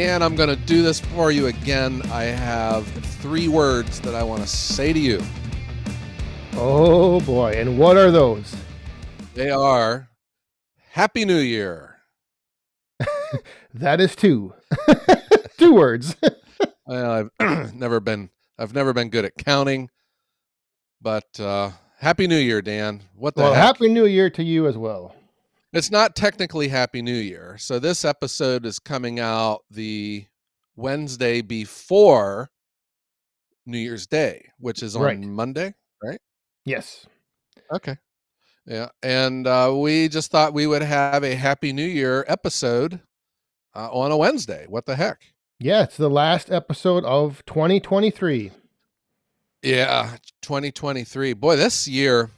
Dan, I'm going to do this for you again. I have three words that I want to say to you. Oh boy, and what are those? They are Happy New Year. that is two. two words. well, I've never been I've never been good at counting, but uh, Happy New Year, Dan. What the well, heck? Happy New Year to you as well. It's not technically Happy New Year. So this episode is coming out the Wednesday before New Year's Day, which is on Right. Monday, right? Yes. Okay. Yeah. And uh, we just thought we would have a Happy New Year episode uh, on a Wednesday. What the heck? Yeah, it's the last episode of 2023. Yeah, 2023. Boy, this year.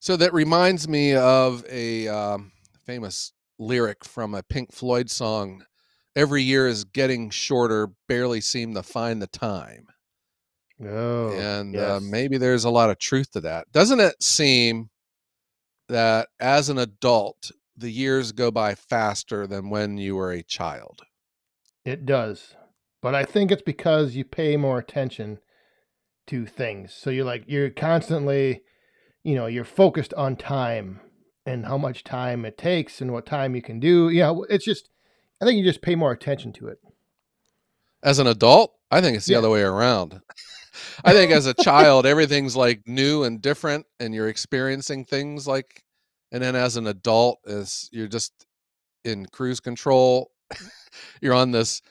So that reminds me of a um, famous lyric from a Pink Floyd song. Every year is getting shorter, barely seem to find the time. Oh, and uh, maybe there's a lot of truth to that. Doesn't it seem that as an adult, the years go by faster than when you were a child? It does. But I think it's because you pay more attention to things. So you're like, you're constantly, you know, you're focused on time and how much time it takes and what time you can do. You know, it's just, I think you just pay more attention to it. As an adult, I think it's the Yeah. other way around. I think as a child, everything's like new and different, and you're experiencing things like, and then as an adult, is you're just in cruise control. you're on this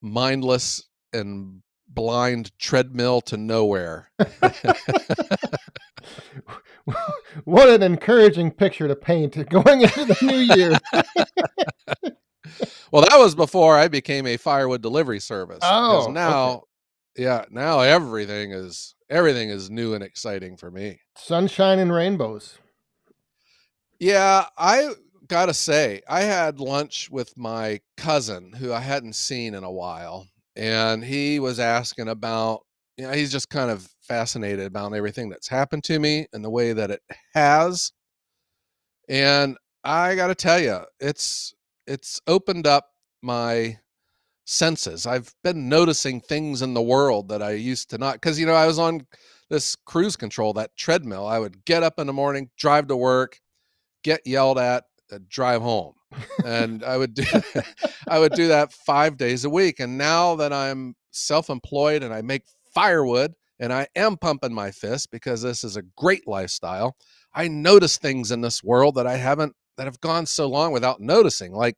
mindless and blind treadmill to nowhere. what an encouraging picture to paint going into the new year. Well, that was before I became a firewood delivery service. Oh, okay. now, yeah, now everything is everything is new and exciting for me. Sunshine and rainbows. Yeah, I gotta say, I had lunch with my cousin who I hadn't seen in a while, and he was asking about. You know, he's just kind of fascinated about everything that's happened to me and the way that it has. And I got to tell you, it's it's opened up my senses. I've been noticing things in the world that I used to not because you know I was on this cruise control, that treadmill. I would get up in the morning, drive to work, get yelled at, uh, drive home, and I would do I would do that five days a week. And now that I'm self-employed and I make firewood and I am pumping my fist because this is a great lifestyle, I notice things in this world that I haven't that have gone so long without noticing, like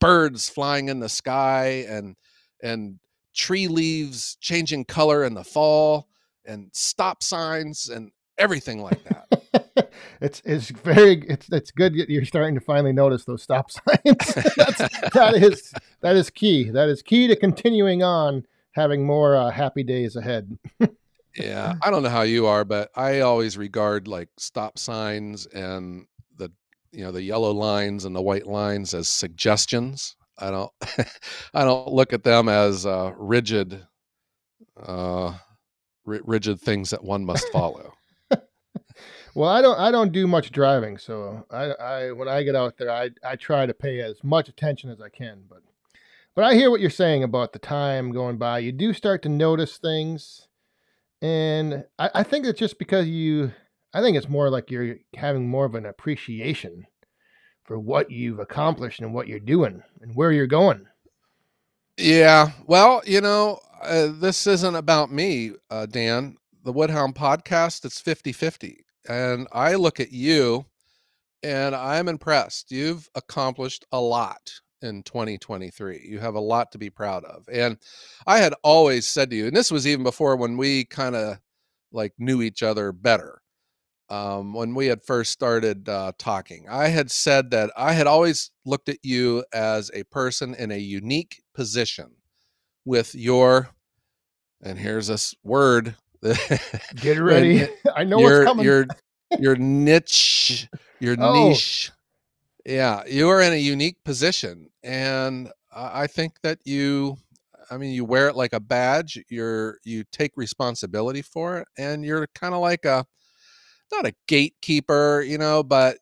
birds flying in the sky and and tree leaves changing color in the fall and stop signs and everything like that. it's it's very it's it's good you're starting to finally notice those stop signs. That's, that is that is key. That is key to continuing on having more uh, happy days ahead. yeah, I don't know how you are, but I always regard like stop signs and the you know the yellow lines and the white lines as suggestions. I don't I don't look at them as uh, rigid uh, ri- rigid things that one must follow. Well, I don't I don't do much driving, so I, I when I get out there, I I try to pay as much attention as I can. But but I hear what you're saying about the time going by. You do start to notice things, and I, I think it's just because you. I think it's more like you're having more of an appreciation for what you've accomplished and what you're doing and where you're going. Yeah. Well, you know, uh, this isn't about me, uh, Dan. The Woodhound podcast, it's 50 50. And I look at you and I'm impressed. You've accomplished a lot in 2023. You have a lot to be proud of. And I had always said to you, and this was even before when we kind of like knew each other better. Um, when we had first started uh, talking, I had said that I had always looked at you as a person in a unique position with your, and here's this word. Get ready. And I know your, what's coming. Your, your niche, your Oh. niche. Yeah, you are in a unique position. And I I think that you, I mean, you wear it like a badge. You're, you take responsibility for it. And you're kind of like a, not a gatekeeper, you know, but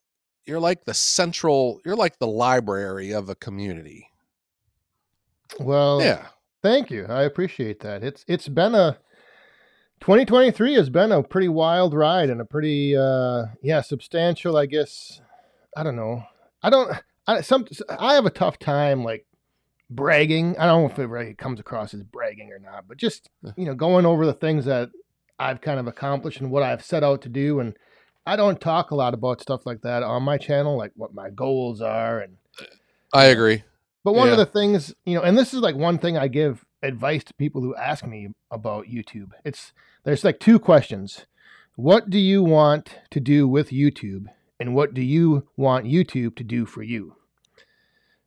you're like the central, you're like the library of a community. Well, Yeah. thank you. I appreciate that. It's it's been a 2023 has been a pretty wild ride and a pretty uh yeah, substantial, I guess. I don't know. I don't I some I have a tough time like bragging. I don't know if it really comes across as bragging or not, but just, you know, going over the things that I've kind of accomplished and what I've set out to do and I don't talk a lot about stuff like that on my channel, like what my goals are and I agree. but one Yeah. of the things, you know, and this is like one thing I give advice to people who ask me about YouTube. It's there's like two questions. What do you want to do with YouTube and what do you want YouTube to do for you?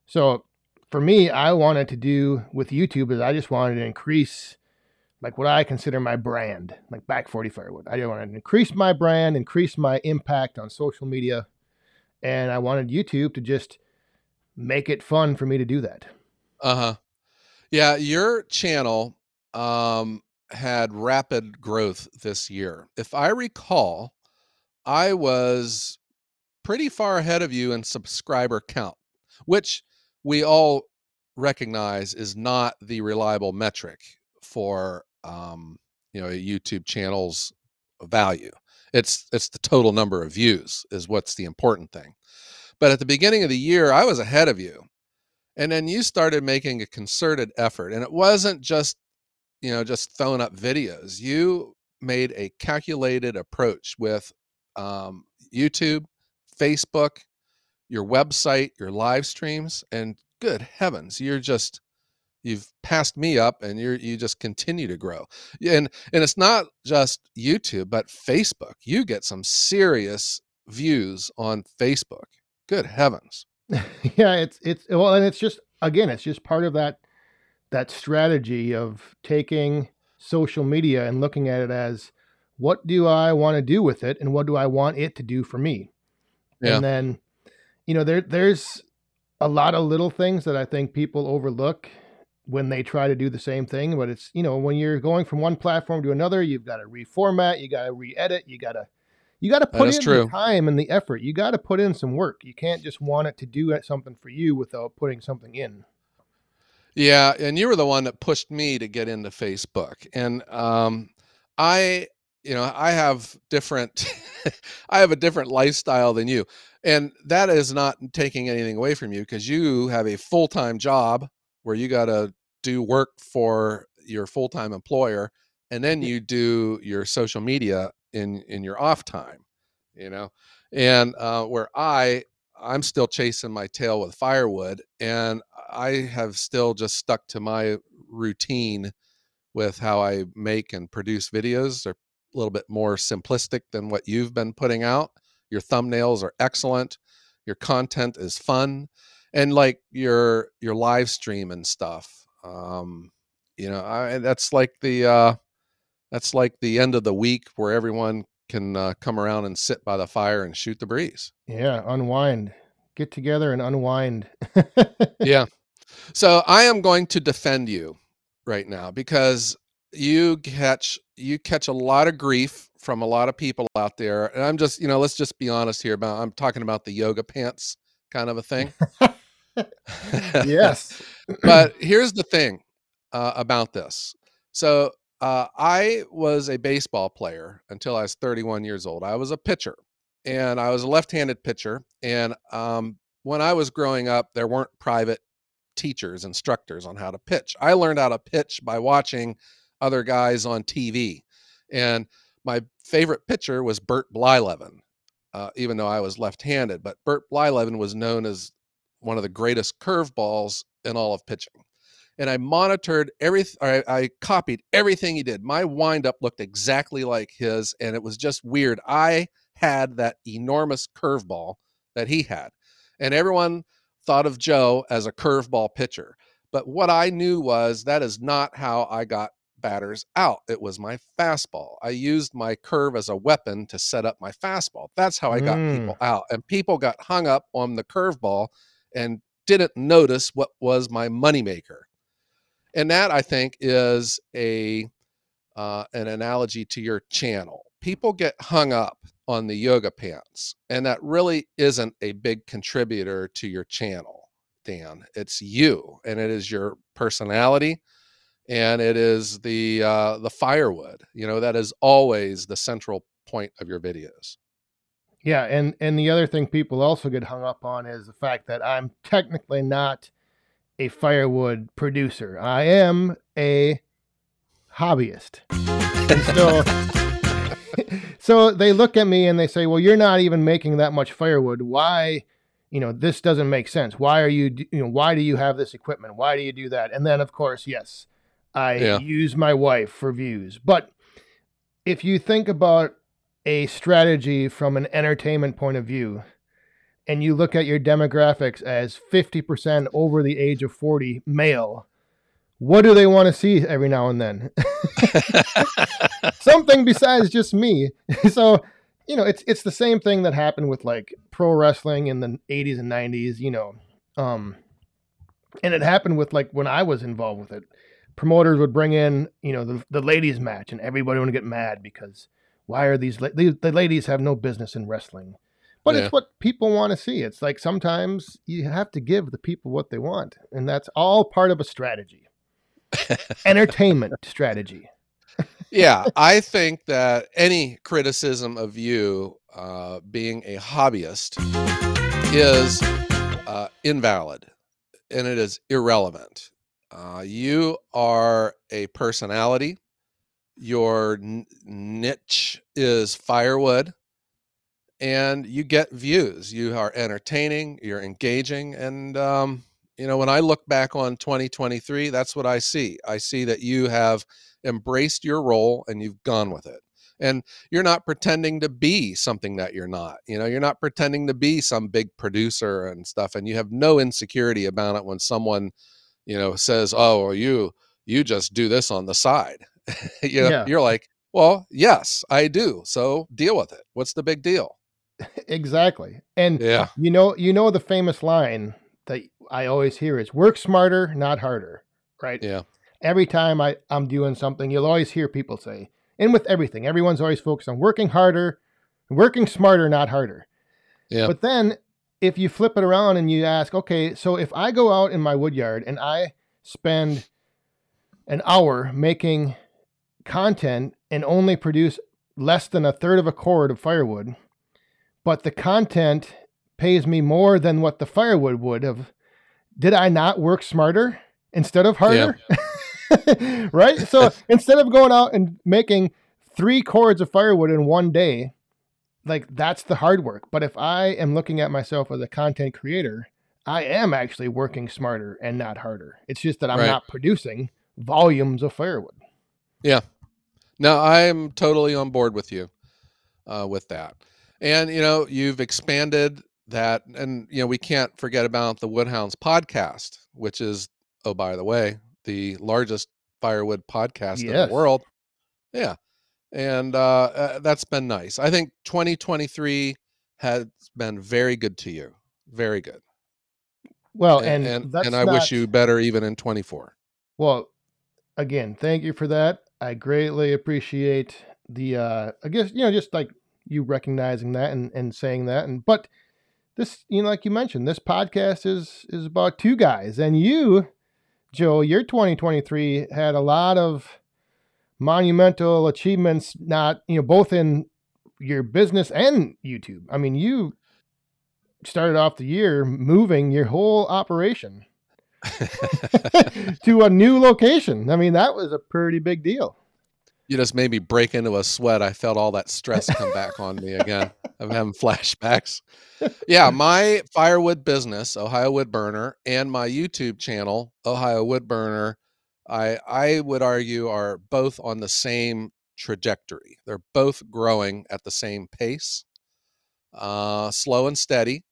So, for me, I wanted to do with YouTube is I just wanted to increase like what I consider my brand, like back 40 firewood. I wanted to increase my brand, increase my impact on social media, and I wanted YouTube to just make it fun for me to do that. Uh-huh. Yeah, your channel um had rapid growth this year. If I recall, I was pretty far ahead of you in subscriber count, which we all recognize is not the reliable metric for um, you know, a YouTube channel's value. It's it's the total number of views is what's the important thing. But at the beginning of the year, I was ahead of you. And then you started making a concerted effort. And it wasn't just, you know, just throwing up videos. You made a calculated approach with um, YouTube, Facebook, your website, your live streams, and good heavens, you're just you've passed me up and you're you just continue to grow. And and it's not just YouTube, but Facebook. You get some serious views on Facebook. Good heavens. yeah, it's it's well, and it's just again, it's just part of that that strategy of taking social media and looking at it as what do I want to do with it and what do I want it to do for me? Yeah. And then, you know, there there's a lot of little things that I think people overlook when they try to do the same thing. But it's, you know, when you're going from one platform to another, you've got to reformat, you got to re-edit, you got to you got to put in true. the time and the effort. You got to put in some work. You can't just want it to do something for you without putting something in. Yeah, and you were the one that pushed me to get into Facebook. And um I you know, I have different I have a different lifestyle than you. And that is not taking anything away from you because you have a full-time job where you got to do work for your full-time employer and then you do your social media in in your off time, you know. And uh where I I'm still chasing my tail with firewood, and I have still just stuck to my routine with how I make and produce videos. They're a little bit more simplistic than what you've been putting out. Your thumbnails are excellent. Your content is fun, and like your your live stream and stuff. Um, you know, I, that's like the uh, that's like the end of the week where everyone can uh, come around and sit by the fire and shoot the breeze. Yeah, unwind. Get together and unwind. yeah. So I am going to defend you right now because you catch you catch a lot of grief from a lot of people out there. And I'm just, you know, let's just be honest here about I'm talking about the yoga pants kind of a thing. yes. but here's the thing uh, about this. So uh, I was a baseball player until I was 31 years old. I was a pitcher, and I was a left-handed pitcher. And um, when I was growing up, there weren't private teachers, instructors on how to pitch. I learned how to pitch by watching other guys on TV, and my favorite pitcher was Bert Blyleven. Uh, even though I was left-handed, but Bert Blyleven was known as one of the greatest curveballs in all of pitching. And I monitored everything, I, I copied everything he did. My windup looked exactly like his, and it was just weird. I had that enormous curveball that he had. And everyone thought of Joe as a curveball pitcher. But what I knew was that is not how I got batters out. It was my fastball. I used my curve as a weapon to set up my fastball. That's how I got Mm. people out. And people got hung up on the curveball and didn't notice what was my moneymaker. And that I think is a uh, an analogy to your channel. People get hung up on the yoga pants, and that really isn't a big contributor to your channel. Dan. It's you, and it is your personality, and it is the uh, the firewood. You know that is always the central point of your videos. Yeah, and and the other thing people also get hung up on is the fact that I'm technically not a firewood producer. I am a hobbyist. So so they look at me and they say, "Well, you're not even making that much firewood. Why, you know, this doesn't make sense. Why are you you know, why do you have this equipment? Why do you do that?" And then of course, yes, I Yeah. use my wife for views. But if you think about a strategy from an entertainment point of view, and you look at your demographics as 50% over the age of 40 male, what do they want to see every now and then? Something besides just me. so, you know, it's it's the same thing that happened with like pro wrestling in the 80s and 90s, you know. Um and it happened with like when I was involved with it. Promoters would bring in, you know, the, the ladies match and everybody would get mad because why are these la- the, the ladies have no business in wrestling but Yeah. it's what people want to see it's like sometimes you have to give the people what they want and that's all part of a strategy entertainment strategy yeah, I think that any criticism of you uh, being a hobbyist is uh, invalid and it is irrelevant. Uh, you are a personality. Your n- niche is firewood, and you get views. You are entertaining, you're engaging. And, um, you know, when I look back on 2023, that's what I see. I see that you have embraced your role and you've gone with it. And you're not pretending to be something that you're not. You know, you're not pretending to be some big producer and stuff. And you have no insecurity about it when someone, you know, says, "Oh, well, you you just do this on the side." you know, Yeah. you're like, "Well, yes, I do. So deal with it. What's the big deal?" exactly and Yeah. you know you know the famous line that i always hear is work smarter not harder right Yeah. every time I, i'm doing something you'll always hear people say and with everything everyone's always focused on working harder working smarter not harder Yeah. But then if you flip it around and you ask, okay, so if I go out in my wood yard and I spend an hour making content and only produce less than a third of a cord of firewood, but the content pays me more than what the firewood would have, did I not work smarter instead of harder? right? So instead of going out and making three cords of firewood in one day, like that's the hard work. But if I am looking at myself as a content creator, I am actually working smarter and not harder. It's just that I'm Right. not producing volumes of firewood. Yeah. No, I'm totally on board with you uh, with that. And you know, you've expanded that, and you know, we can't forget about the Woodhounds podcast, which is, oh, by the way, the largest firewood podcast in the world. Yeah, and uh, uh, that's been nice. I think 2023 has been very good to you, very good. Well, and and and, that's and I not, wish you better even in 24. Well, again, thank you for that. I greatly appreciate the uh I guess you know just like you recognizing that and and saying that and but this you know like you mentioned this podcast is is about two guys and you Joe your 2023 had a lot of monumental achievements not you know both in your business and YouTube. I mean, you started off the year moving your whole operation to a new location. I mean, that was a pretty big deal. You just made me break into a sweat. I felt all that stress come back on me again. I'm having flashbacks. Yeah, my firewood business, Ohio Wood Burner, and my YouTube channel, Ohio Wood Burner, I I would argue are both on the same trajectory. They're both growing at the same pace, uh, slow and steady.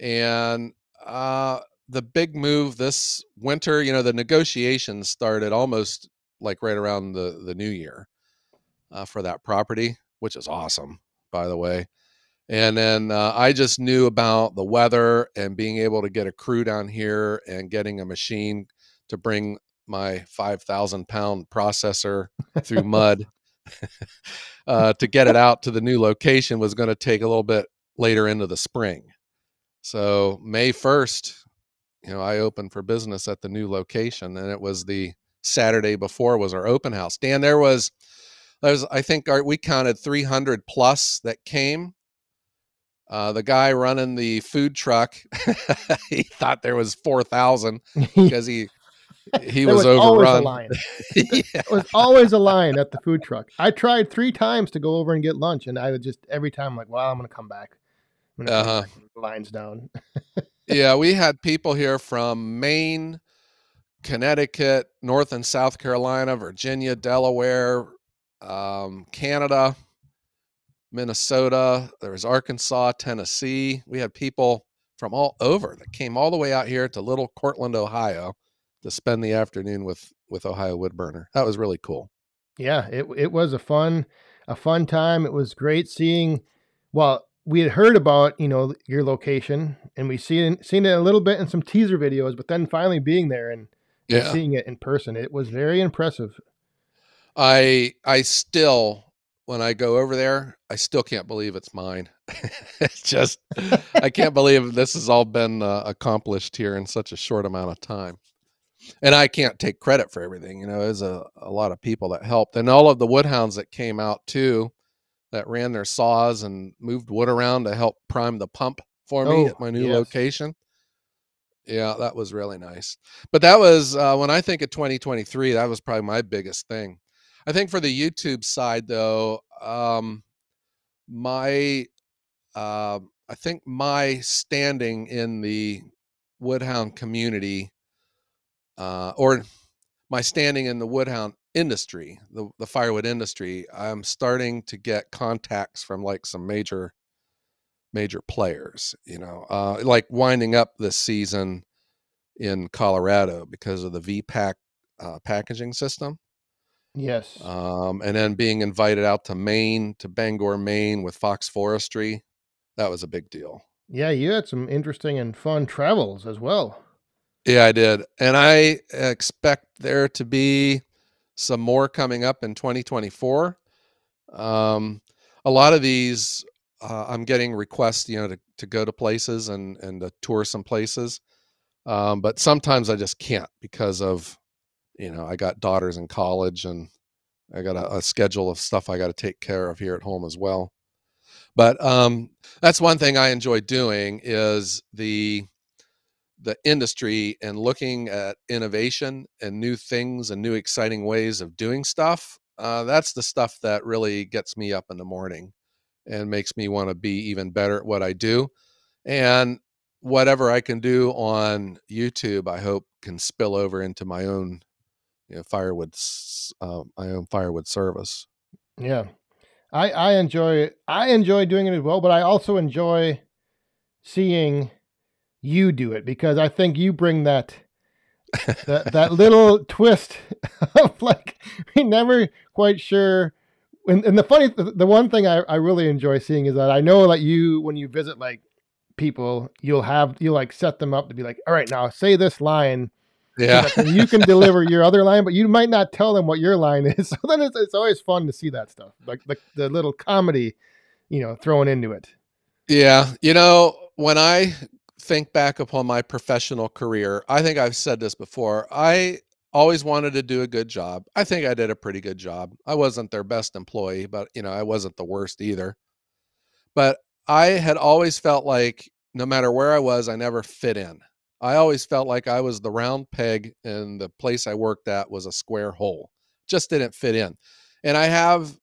And uh, the big move this winter, you know, the negotiations started almost like right around the the new year uh, for that property, which is awesome, by the way. And then uh, I just knew about the weather and being able to get a crew down here and getting a machine to bring my 5,000 pound processor through mud uh, to get it out to the new location was going to take a little bit later into the spring. So May 1st, you know, I opened for business at the new location, and it was the Saturday before was our open house. Dan, there was, there was I think our, we counted 300 plus that came. Uh, the guy running the food truck, he thought there was 4,000 because he he was, was overrun. yeah. There was always a line at the food truck. I tried three times to go over and get lunch, and I would just every time like, well, I'm going to come back. Uh huh. Lines down. yeah, we had people here from Maine, Connecticut, North and South Carolina, Virginia, Delaware, um, Canada, Minnesota. There was Arkansas, Tennessee. We had people from all over that came all the way out here to Little Cortland, Ohio, to spend the afternoon with with Ohio Woodburner. That was really cool. Yeah, it it was a fun a fun time. It was great seeing. Well, we had heard about you know your location, and we seen seen it a little bit in some teaser videos, but then finally being there and, yeah. seeing it in person, it was very impressive. I I still when I go over there, I still can't believe it's mine. it's just I can't believe this has all been uh, accomplished here in such a short amount of time and I can't take credit for everything. You know, there's a, a lot of people that helped, and all of the woodhounds that came out too, that ran their saws and moved wood around to help prime the pump for me oh, at my new yes. location. Yeah, that was really nice. But that was uh, when I think of 2023. That was probably my biggest thing. I think for the YouTube side, though, um, my uh, I think my standing in the woodhound community uh, or my standing in the woodhound industry, the, the firewood industry, I'm starting to get contacts from like some major major players, you know, uh, like winding up this season in Colorado because of the VPAC uh, packaging system. Yes. Um, and then being invited out to Maine, to Bangor, Maine with Fox Forestry. That was a big deal. Yeah, you had some interesting and fun travels as well. Yeah, I did. And I expect there to be some more coming up in 2024. Um, a lot of these, uh, I'm getting requests, you know, to, to go to places and, and to tour some places. Um, but sometimes I just can't because of, you know, I got daughters in college and I got a, a schedule of stuff I got to take care of here at home as well. But um, that's one thing I enjoy doing is the the industry and looking at innovation and new things and new exciting ways of doing stuff uh, that's the stuff that really gets me up in the morning and makes me want to be even better at what i do and whatever i can do on youtube i hope can spill over into my own you know, firewood uh, my own firewood service yeah i i enjoy i enjoy doing it as well but i also enjoy seeing you do it because I think you bring that that that little twist of like we never quite sure. And, and the funny, the, the one thing I, I really enjoy seeing is that I know that you when you visit like people, you'll have you'll like set them up to be like, all right, now say this line. Yeah, so you can deliver your other line, but you might not tell them what your line is. So then it's, it's always fun to see that stuff, like the, the little comedy, you know, thrown into it. Yeah, you know, when I think back upon my professional career, I think I've said this before. I always wanted to do a good job. I think I did a pretty good job. I wasn't their best employee, but you know, I wasn't the worst either. But I had always felt like no matter where I was, I never fit in. I always felt like I was the round peg and the place I worked at was a square hole. Just didn't fit in. And I have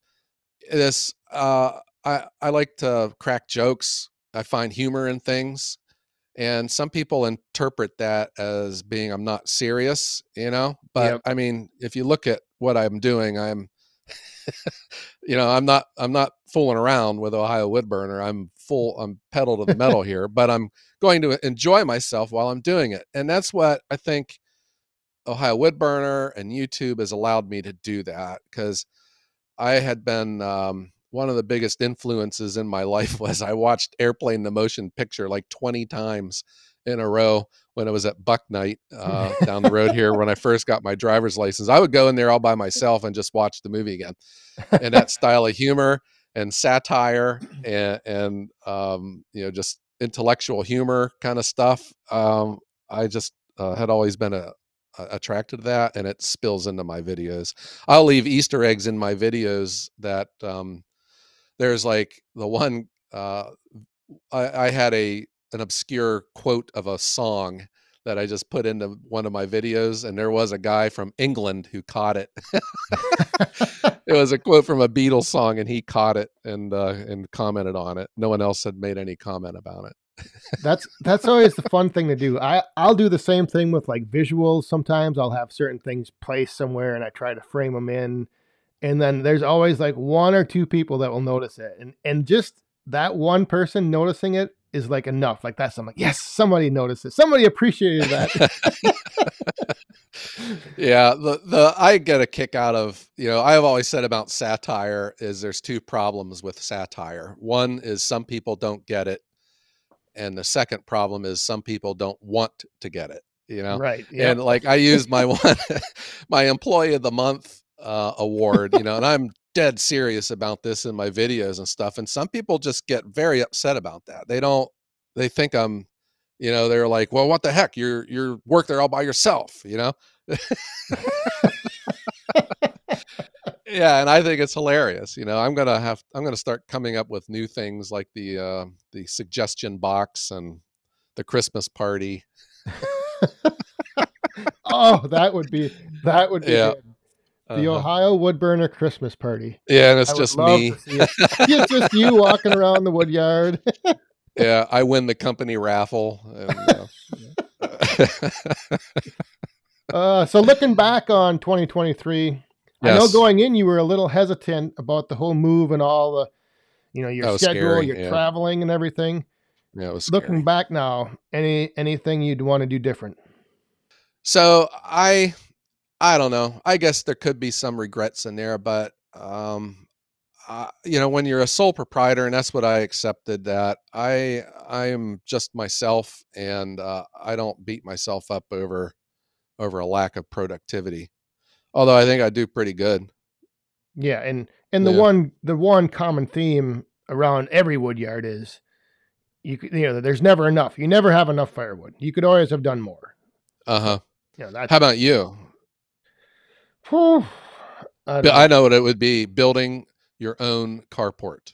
this uh I I like to crack jokes. I find humor in things and some people interpret that as being i'm not serious you know but yep. i mean if you look at what i'm doing i'm you know i'm not i'm not fooling around with ohio woodburner i'm full i'm pedal to the metal here but i'm going to enjoy myself while i'm doing it and that's what i think ohio woodburner and youtube has allowed me to do that because i had been um, one of the biggest influences in my life was I watched Airplane the Motion Picture like 20 times in a row when I was at Buck Night uh, down the road here when I first got my driver's license. I would go in there all by myself and just watch the movie again. And that style of humor and satire and, and um, you know, just intellectual humor kind of stuff. Um, I just uh, had always been a, a, attracted to that, and it spills into my videos. I'll leave Easter eggs in my videos that um, there's like the one uh, I, I had a an obscure quote of a song that I just put into one of my videos, and there was a guy from England who caught it. it was a quote from a Beatles song, and he caught it and uh, and commented on it. No one else had made any comment about it. that's that's always the fun thing to do. I I'll do the same thing with like visuals. Sometimes I'll have certain things placed somewhere, and I try to frame them in. And then there's always like one or two people that will notice it, and and just that one person noticing it is like enough. Like that's I'm like, yes, somebody noticed it. Somebody appreciated that. yeah, the the I get a kick out of, you know, I have always said about satire is there's two problems with satire. One is some people don't get it. And the second problem is some people don't want to get it, you know. Right. Yep. And like I use my one my employee of the month uh, award, you know, and I'm dead serious about this in my videos and stuff and some people just get very upset about that. They don't they think i'm you know they're like well what the heck? You're you're work there all by yourself you know? Yeah and i think it's hilarious you know? I'm gonna have i'm gonna start coming up with new things like the uh the suggestion box and the christmas party. Oh that would be that would be yeah. good. The uh-huh. Ohio Woodburner Christmas Party. Yeah, and it's I just me. It. it's just you walking around the woodyard. yeah, I win the company raffle. And, uh, uh, so looking back on 2023, yes. I know going in you were a little hesitant about the whole move and all the, you know, your schedule, scary, your yeah. traveling and everything. Yeah, it was looking back now. Any anything you'd want to do different? So I I don't know. I guess there could be some regrets in there, but um, uh, you know, when you're a sole proprietor, and that's what I accepted that I I am just myself, and uh, I don't beat myself up over over a lack of productivity. Although I think I do pretty good. Yeah, and and the yeah. one the one common theme around every woodyard is you you know there's never enough. You never have enough firewood. You could always have done more. Uh huh. You know, How about you? Whew, I, I know what it would be building your own carport.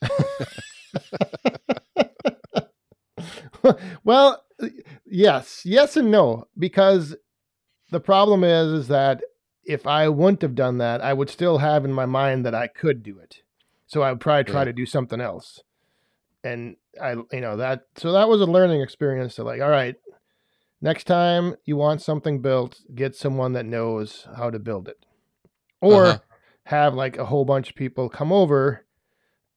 well, yes, yes and no, because the problem is is that if I wouldn't have done that, I would still have in my mind that I could do it. So I would probably try yeah. to do something else. And I, you know, that, so that was a learning experience to like, all right, next time you want something built, get someone that knows how to build it or uh-huh. have like a whole bunch of people come over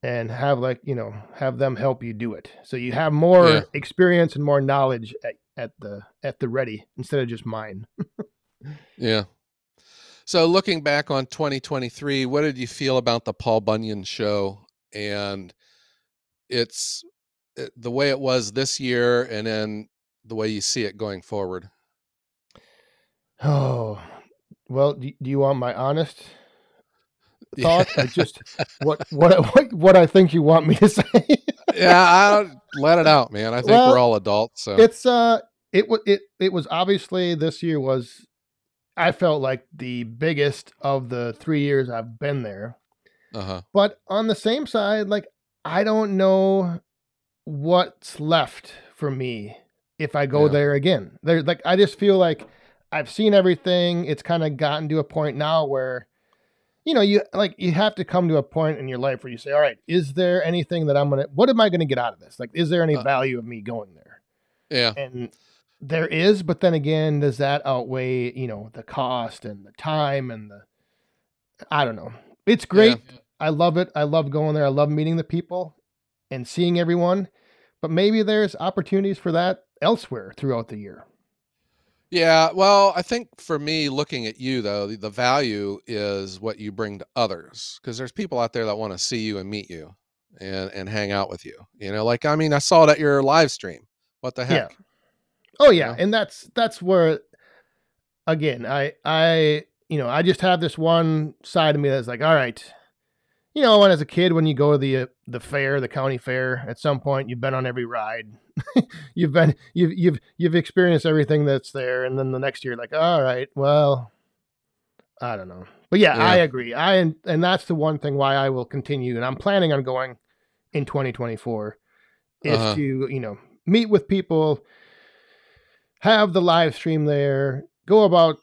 and have like you know have them help you do it. So you have more yeah. experience and more knowledge at, at the at the ready instead of just mine. Yeah. So looking back on 2023 what did you feel about the paul bunyan show? And it's it, eh, the way it was this year and then the way you see it going forward? Oh well, do, do you want my honest thought, yeah. or just what what what what I think you want me to say? yeah, I'll let it out, man. I think well, we're all adults. So it's uh, it was it it was obviously this year was, I felt like the biggest of the three years I've been there. Uh-huh. But on the same side, like I don't know what's left for me if I go yeah. there again. There, like I just feel like I've seen everything. It's kind of gotten to a point now where, you know, you like you have to come to a point in your life where you say, all right, is there anything that I'm gonna? What am I gonna get out of this? Like, is there any uh, value of me going there? Yeah, and there is, but then again, does that outweigh you know the cost and the time and the? I don't know. It's great. Yeah. I love it. I love going there. I love meeting the people and seeing everyone. But maybe there's opportunities for that elsewhere throughout the year. Yeah, well, I think for me, looking at you though, the, the value is what you bring to others because there's people out there that want to see you and meet you and and hang out with you. You know, like I mean, I saw it at your live stream. What the heck? Yeah. Oh yeah, you know? and that's that's where again, I I you know, I just have this one side of me that's like, all right, you know, when as a kid, when you go to the uh, the fair, the county fair, at some point you've been on every ride, you've been you've you've you've experienced everything that's there, and then the next year, like, all right, well, I don't know, but yeah, Yeah. I agree. I and, and that's the one thing why I will continue, and I'm planning on going in 2024 is Uh-huh. to you know meet with people, have the live stream there, go about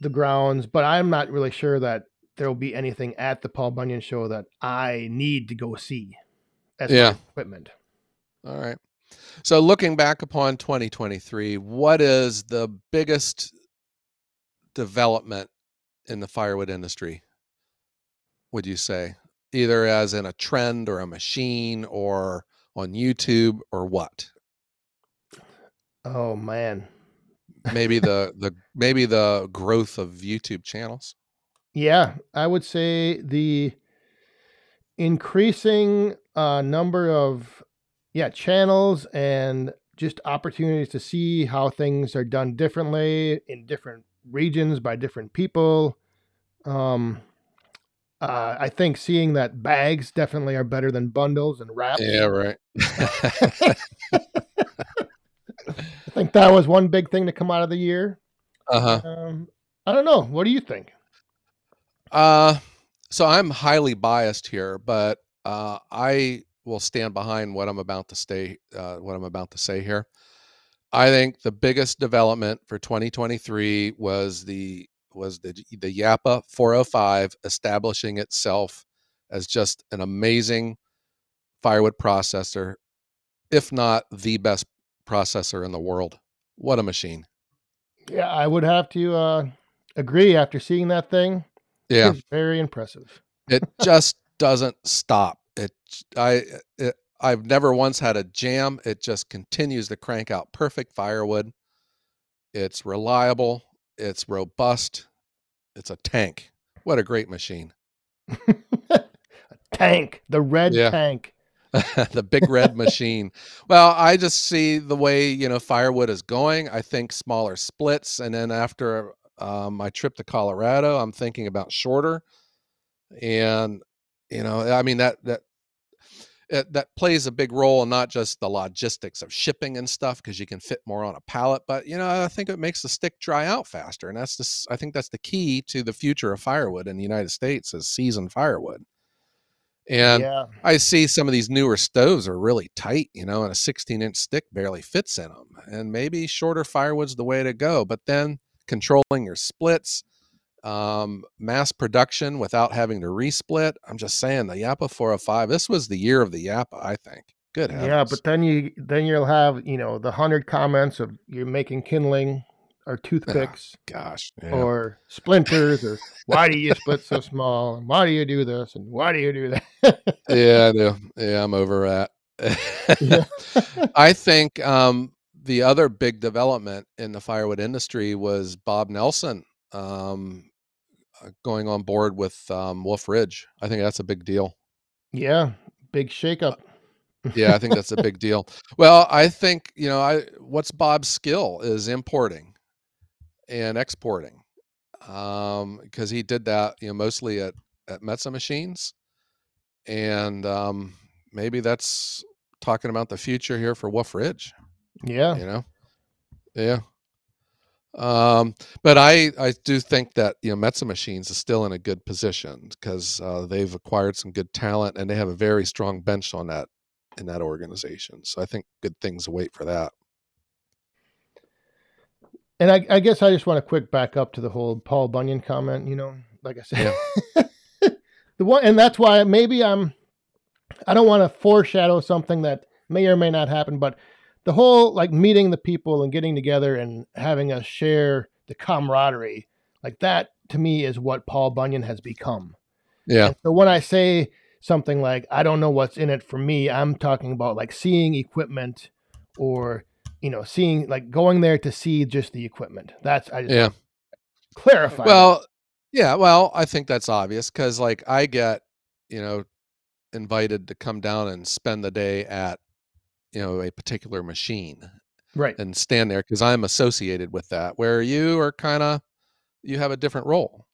the grounds, but I'm not really sure that there will be anything at the Paul Bunyan show that I need to go see as Yeah. as equipment. All right. So looking back upon 2023, what is the biggest development in the firewood industry? Would you say either as in a trend or a machine or on YouTube or what? Oh man. Maybe the the maybe the growth of YouTube channels. Yeah, I would say the increasing uh, number of yeah channels and just opportunities to see how things are done differently in different regions by different people. Um, uh, I think seeing that bags definitely are better than bundles and wraps. Yeah, right. I think that was one big thing to come out of the year. uh-huh. Um, I don't know. What do you think? Uh, so I'm highly biased here, but uh, I will stand behind what I'm about to stay, uh, what I'm about to say here. I think the biggest development for 2023 was the was the the Japa 405 establishing itself as just an amazing firewood processor, if not the best processor in the world. What a machine! Yeah, I would have to uh, agree after seeing that thing. Yeah. It's very impressive. it just doesn't stop it i it, i've never once had a jam it just continues to crank out perfect firewood. It's reliable it's robust it's a tank. What a great machine. A tank, the red Yeah. tank. the big red machine. Well i just see the way you know firewood is going i think smaller splits and then after um, my trip to colorado i'm thinking about shorter. And you know i mean that that Uh, that plays a big role in not just the logistics of shipping and stuff because you can fit more on a pallet but you know i think it makes the stick dry out faster and that's just i think that's the key to the future of firewood in the united states is seasoned firewood and yeah, I see some of these newer stoves are really tight, you know, and a 16 inch stick barely fits in them. And maybe shorter firewood's the way to go. But then controlling your splits, um, mass production without having to resplit. I'm just saying the Japa 405, this was the year of the Japa, I think. Good heavens. yeah, but then you then you'll have you know the hundred comments of you're making kindling or toothpicks gosh. yeah. or splinters or why do you split so small and why do you do this and why do you do that? yeah, I do. Yeah, I'm over that. Yeah. I think um, the other big development in the firewood industry was Bob Nelson um, going on board with um, Wolfe Ridge. I think that's a big deal. yeah, big shakeup. Yeah, I think that's a big deal. Well, I think you know, I what's Bob's skill is importing and exporting, um, because he did that you know mostly at at Metza machines, and um, maybe that's talking about the future here for Wolfe Ridge. Yeah, you know yeah um but i i do think that you know metza machines is still in a good position because uh, they've acquired some good talent and they have a very strong bench on that in that organization so i think good things await for that and I, I guess I just want to quick back up to the whole Paul Bunyan comment. You know, like I said, the one, and that's why maybe I'm. I don't want to foreshadow something that may or may not happen, but the whole like meeting the people and getting together and having us share the camaraderie, like that to me is what Paul Bunyan has become. yeah And so when I say something like I don't know what's in it for me, I'm talking about like seeing equipment or you know seeing like going there to see just the equipment. That's I just yeah clarify. well yeah well i think that's obvious because like i get you know invited to come down and spend the day at you know a particular machine right. and stand there because I'm associated with that. Where you are kind of you have a different role.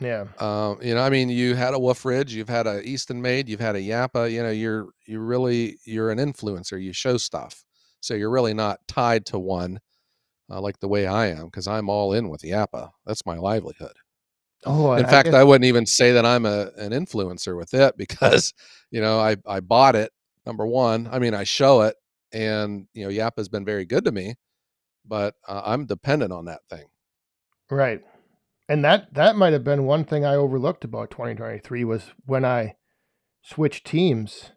Yeah. Um, you know, I mean, you had a Wolfe Ridge, you've had a Eastonmade, you've had a Japa. You know, you're you really you're an influencer. You show stuff, so you're really not tied to one uh, like the way I am because I'm all in with Japa. That's my livelihood. Oh, In I fact, guess- I wouldn't even say that I'm a an influencer with it because you know I I bought it. Number one, I mean, I show it, and you know, Japa's been very good to me, but uh, I'm dependent on that thing. Right. And that that might have been one thing I overlooked about 2023 was when I switched teams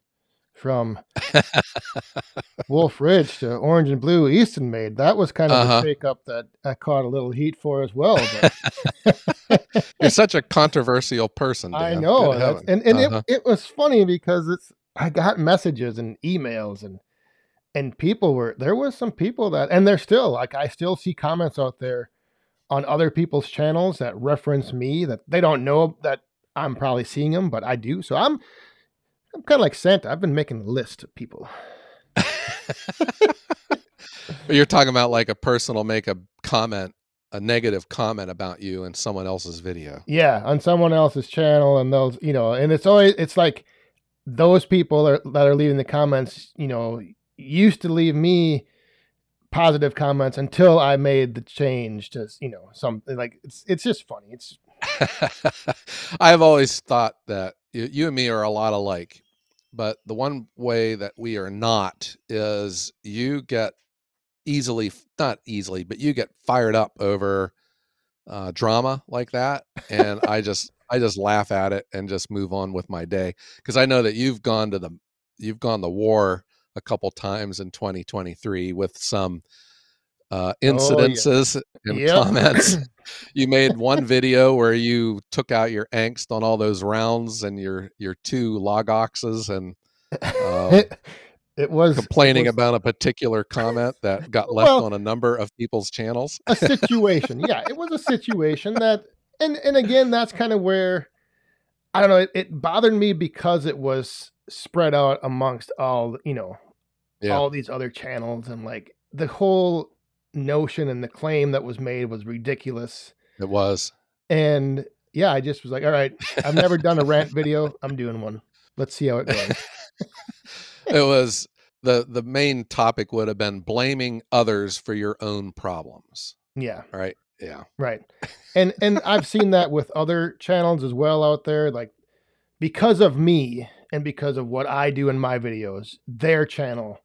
from Wolfe Ridge to Orange and Blue Eastonmade. That was kind of Uh-huh. a shake up that I caught a little heat for as well. But You're such a controversial person. I know. Good that's- heavens. and and Uh-huh. it, it was funny because it's I got messages and emails and and people were there was some people that and they're still like I still see comments out there on other people's channels that reference me that they don't know that I'm probably seeing them, but I do. So I'm I'm kind of like Santa. I've been making a list of people. You're talking about like a person will make a comment, a negative comment about you in someone else's video. Yeah, on someone else's channel, and those, you know, and it's always it's like those people are, that are leaving the comments, you know, used to leave me positive comments until I made the change to, you know, something like it's it's just funny. It's I've always thought that you, and me are a lot alike, but the one way that we are not is you get easily, not easily, but you get fired up over uh, drama like that, and I just I just laugh at it and just move on with my day because I know that you've gone to the you've gone the war a couple times in 2023 with some uh, incidences and Yep. comments. you made one video where you took out your angst on all those rounds and your your two LogOXes and Um, it, it was complaining it was about a particular comment that got left Well- on a number of people's channels. a situation. yeah, it was a situation that, and and again, that's kind of where I don't know. It, it bothered me because it was spread out amongst all you know Yeah. all these other channels and like the whole notion and the claim that was made was ridiculous It was. and yeah i just was like all right i've never done a rant video i'm doing one let's see how it goes It was the the main topic would have been blaming others for your own problems. yeah Right? Yeah. right and and i've seen that with other channels as well out there like because of me and because of what i do in my videos their channel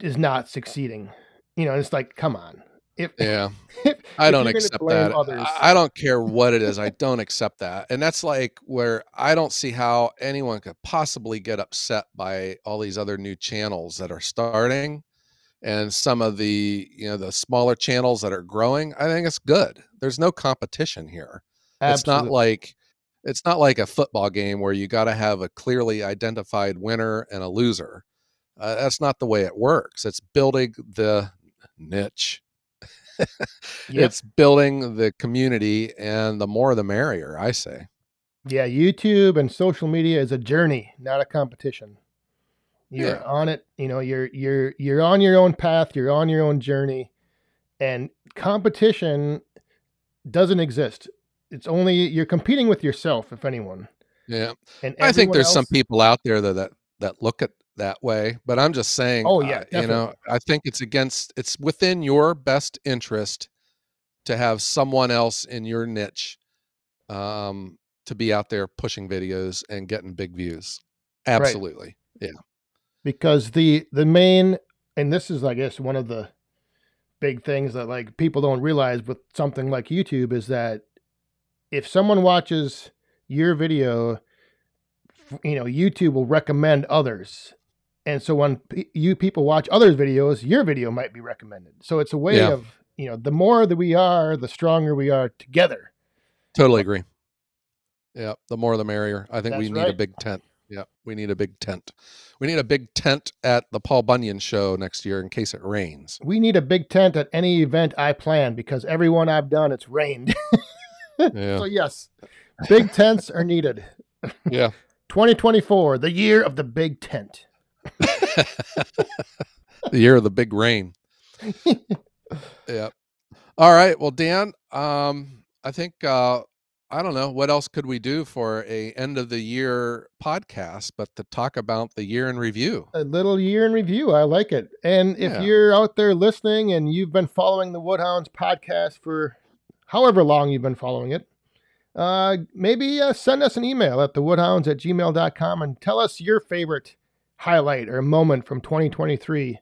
is not succeeding you know it's like come on if, Yeah. if I don't accept that. others- I I don't care what it is. I don't accept that. And that's like where I don't see how anyone could possibly get upset by all these other new channels that are starting and some of the, you know, the smaller channels that are growing. I think it's good. There's no competition here. It's not like it's not like a football game where you got to have a clearly identified winner and a loser. Uh, that's not the way it works. It's building the niche. Yep. It's building the community, and the more the merrier. I say. Yeah, YouTube and social media is a journey, not a competition. You're Yeah. on it, you know, you're you're you're on your own path, you're on your own journey. And competition doesn't exist. It's only you're competing with yourself, if anyone. Yeah, And I think there's some people out there that, that that look at that way, but I'm just saying. Oh, yeah, uh, you know, I think it's against. It's within your best interest to have someone else in your niche um, to be out there pushing videos and getting big views. Absolutely. Because the the main and this is I guess one of the big things that like people don't realize with something like YouTube is that if someone watches your video you know YouTube will recommend others and so when p- you people watch others videos your video might be recommended so it's a way Yeah. of you know the more that we are the stronger we are together Totally agree. Yeah, the more the merrier. I think we That's need a big tent. Yeah, we need a big tent. We need a big tent at the Paul Bunyan show next year in case it rains. we need a big tent at any event I plan because every one I've done it's rained Yeah, so yes big tents are needed yeah. 2024, the year of the big tent. the year of the big rain. yeah. All right. Well, Dan, um, I think uh, I don't know what else could we do for a end of the year podcast, but to talk about the year in review. A little year in review. I like it. And if Yeah. you're out there listening and you've been following the Woodhounds podcast for however long you've been following it, uh, maybe uh, send us an email at thewoodhounds at gmail.com and tell us your favorite highlight or moment from 2023.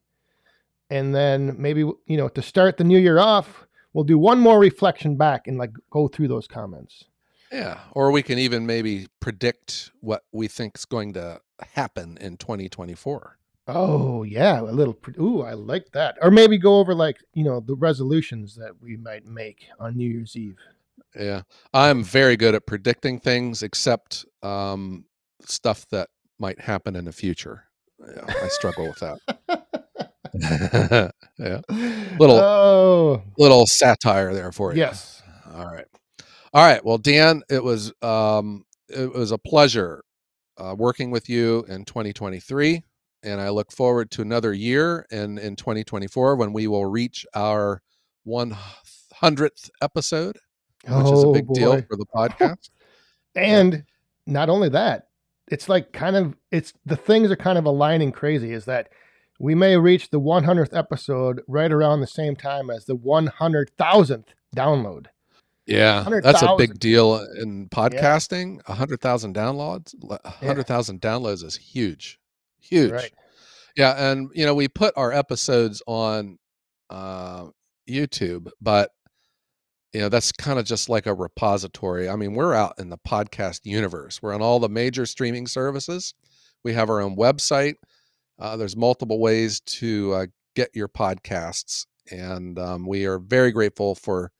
And then maybe, you know, to start the new year off, we'll do one more reflection back and like go through those comments. Yeah, or we can even maybe predict what we think is going to happen in 2024. Oh yeah, a little. Ooh, I like that. Or maybe go over like you know the resolutions that we might make on New Year's Eve. Yeah, I'm very good at predicting things, except um, stuff that might happen in the future. Yeah, I struggle with that. yeah, Little- Oh little satire there for you. yes. All right. All right. Well, Dan, it was um, it was a pleasure uh, working with you in 2023, and I look forward to another year in in 2024 when we will reach our 100th episode, which is a Oh, big deal for the podcast. And not only that, it's like kind of it's the things are kind of aligning crazy. Is that we may reach the 100th episode right around the same time as the 100,000th download. Yeah, that's a big deal in podcasting. A hundred thousand downloads, hundred thousand downloads is huge, huge. Right. Yeah, and you know we put our episodes on uh, YouTube, but you know that's kind of just like a repository. I mean, we're out in the podcast universe. We're on all the major streaming services. We have our own website. Uh, there's multiple ways to uh, get your podcasts, and um, we are very grateful for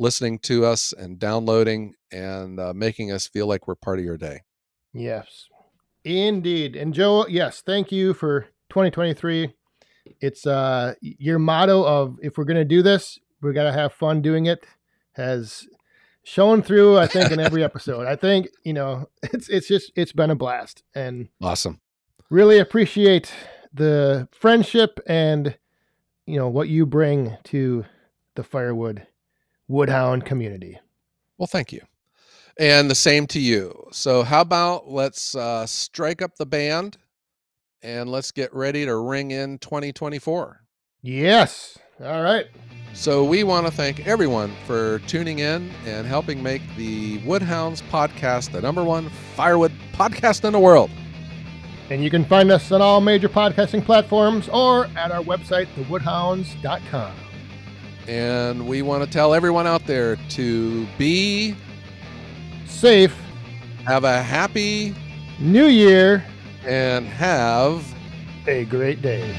listening to us and downloading and uh, making us feel like we're part of your day. Yes, indeed. And Joe, yes, thank you for 2023. It's uh your motto of if we're gonna do this, we gotta have fun doing it has shown through. I think in every episode. I think you know it's it's just it's been a blast and Awesome. really appreciate the friendship and you know what you bring to the firewood woodhound community. Well, thank you. And the same to you. So, how about let's uh, strike up the band and let's get ready to ring in 2024. Yes. All right. So, we want to thank everyone for tuning in and helping make the Woodhounds podcast the number one firewood podcast in the world. And you can find us on all major podcasting platforms or at our website, thewoodhounds.com. And we want to tell everyone out there to be, Safe have a happy, New Year, and have a great day.